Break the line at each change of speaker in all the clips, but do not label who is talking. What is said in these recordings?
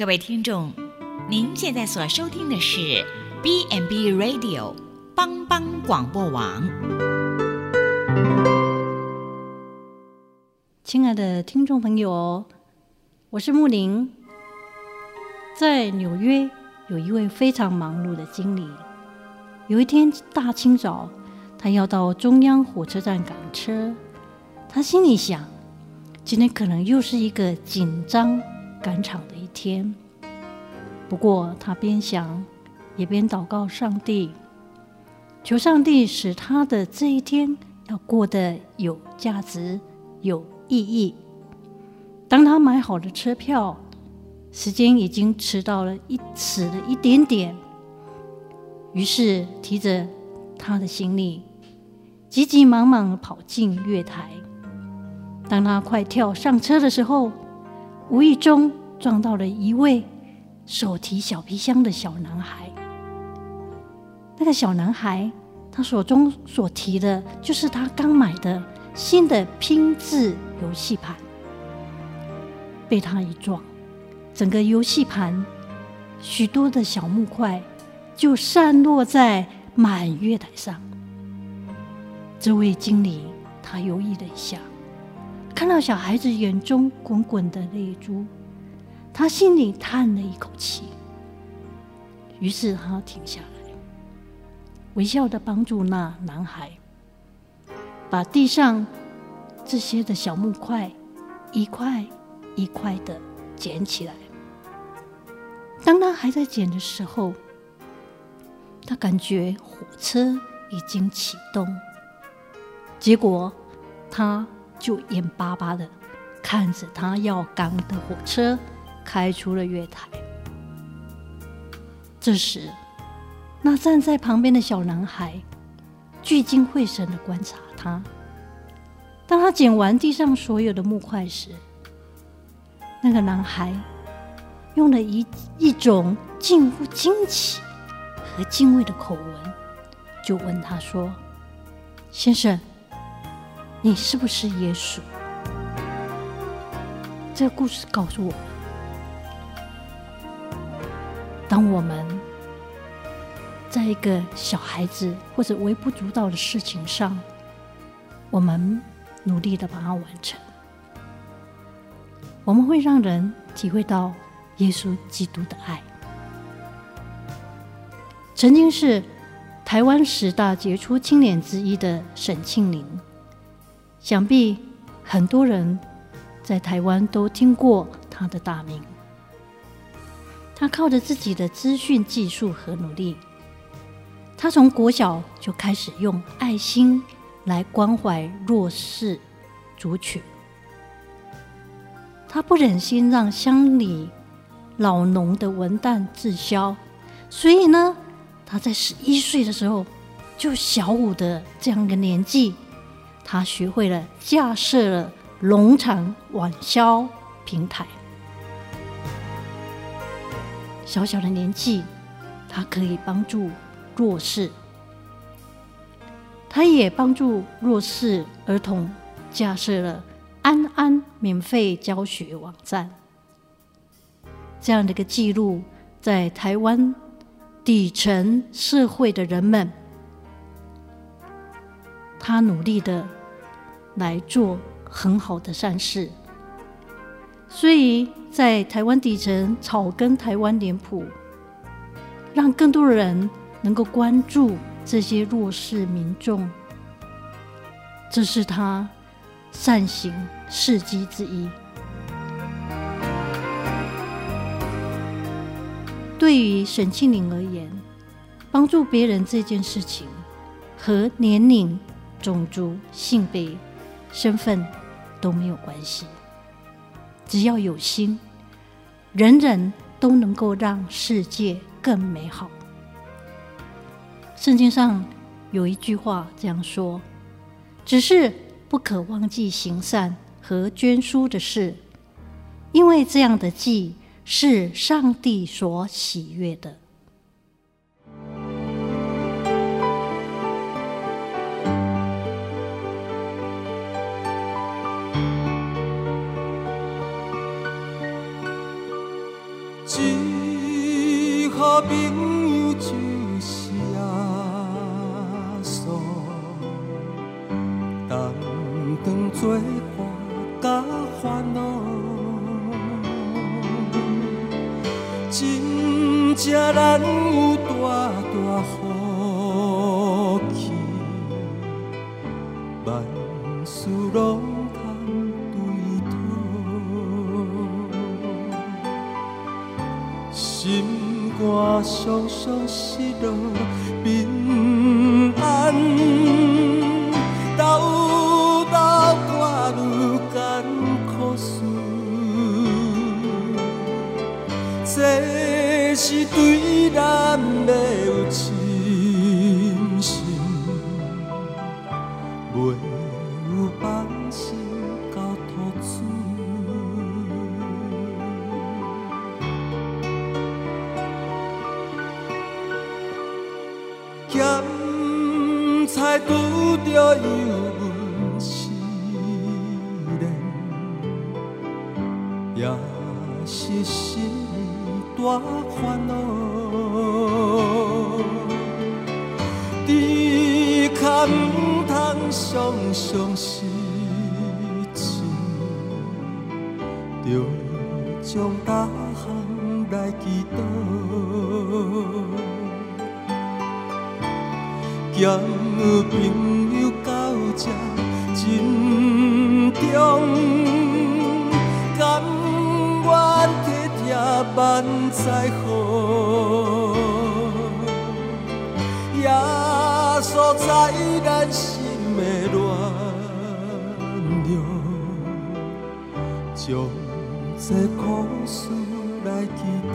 各位听众，您现在所收听的是 B&B Radio 帮帮广播网。
亲爱的听众朋友，我是木林。在纽约有一位非常忙碌的经理。有一天大清早，他要到中央火车站赶车。他心里想，今天可能又是一个紧张赶场的天。不过他边想，也边祷告上帝，求上帝使他的这一天要过得有价值、有意义。当他买好了车票，时间已经迟到了一迟了一点点。于是提着他的行李，急急忙忙跑进月台。当他快跳上车的时候，无意中撞到了一位手提小皮箱的小男孩。那个小男孩，他手中所提的就是他刚买的新的拼字游戏盘。被他一撞，整个游戏盘许多的小木块。就散落在满月台上。这位经理他犹豫了一下，看到小孩子眼中滚滚的泪珠，他心里叹了一口气。于是他停下来，微笑的帮助那男孩，把地上这些的小木块一块一块的捡起来。当他还在捡的时候，他感觉火车已经启动，结果他就眼巴巴的看着他要赶的火车开出了月台。这时，那站在旁边的小男孩聚精会神的观察他。当他捡完地上所有的木块时，那个男孩用了一一种近乎惊奇。和敬畏的口吻，就问他说：“先生，你是不是耶稣？”这个故事告诉我们，当我们在一个小孩子或者微不足道的事情上，我们努力的把它完成，我们会让人体会到耶稣基督的爱。曾经是台湾十大杰出青年之一的沈庆龄，想必很多人在台湾都听过他的大名。他靠着自己的资讯技术和努力，他从国小就开始用爱心来关怀弱势族群。他不忍心让乡里老农的文旦滞销，所以呢。他在十一岁的时候，就小五的这样一个年纪，他学会了架设了农场网销平台。小小的年纪，他可以帮助弱势，他也帮助弱势儿童架设了安安免费教学网站。这样的一个记录，在台湾。底层社会的人们，他努力的来做很好的善事，所以在台湾底层草根台湾脸谱，让更多人能够关注这些弱势民众，这是他善行事迹之一。对于沈庆龄而言，帮助别人这件事情和年龄、种族、性别、身份都没有关系。只要有心，人人都能够让世界更美好。圣经上有一句话这样说：“只是不可忘记行善和捐输的事，因为这样的祭。”是上帝所喜悦的。
朋友就是耶稣，同当作伴甲烦恼，真正难有大大福气，万事拢。我双双失落，平安斗斗挂愈艰苦事，这是对咱的有情。才拄着忧闷思念，也是心大烦恼。只可毋通常常失志，着将大项来祈祷。交朋友到这珍重，甘愿体贴万载好，耶稣在咱心的暖融，将这苦事来祈祷。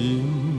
心。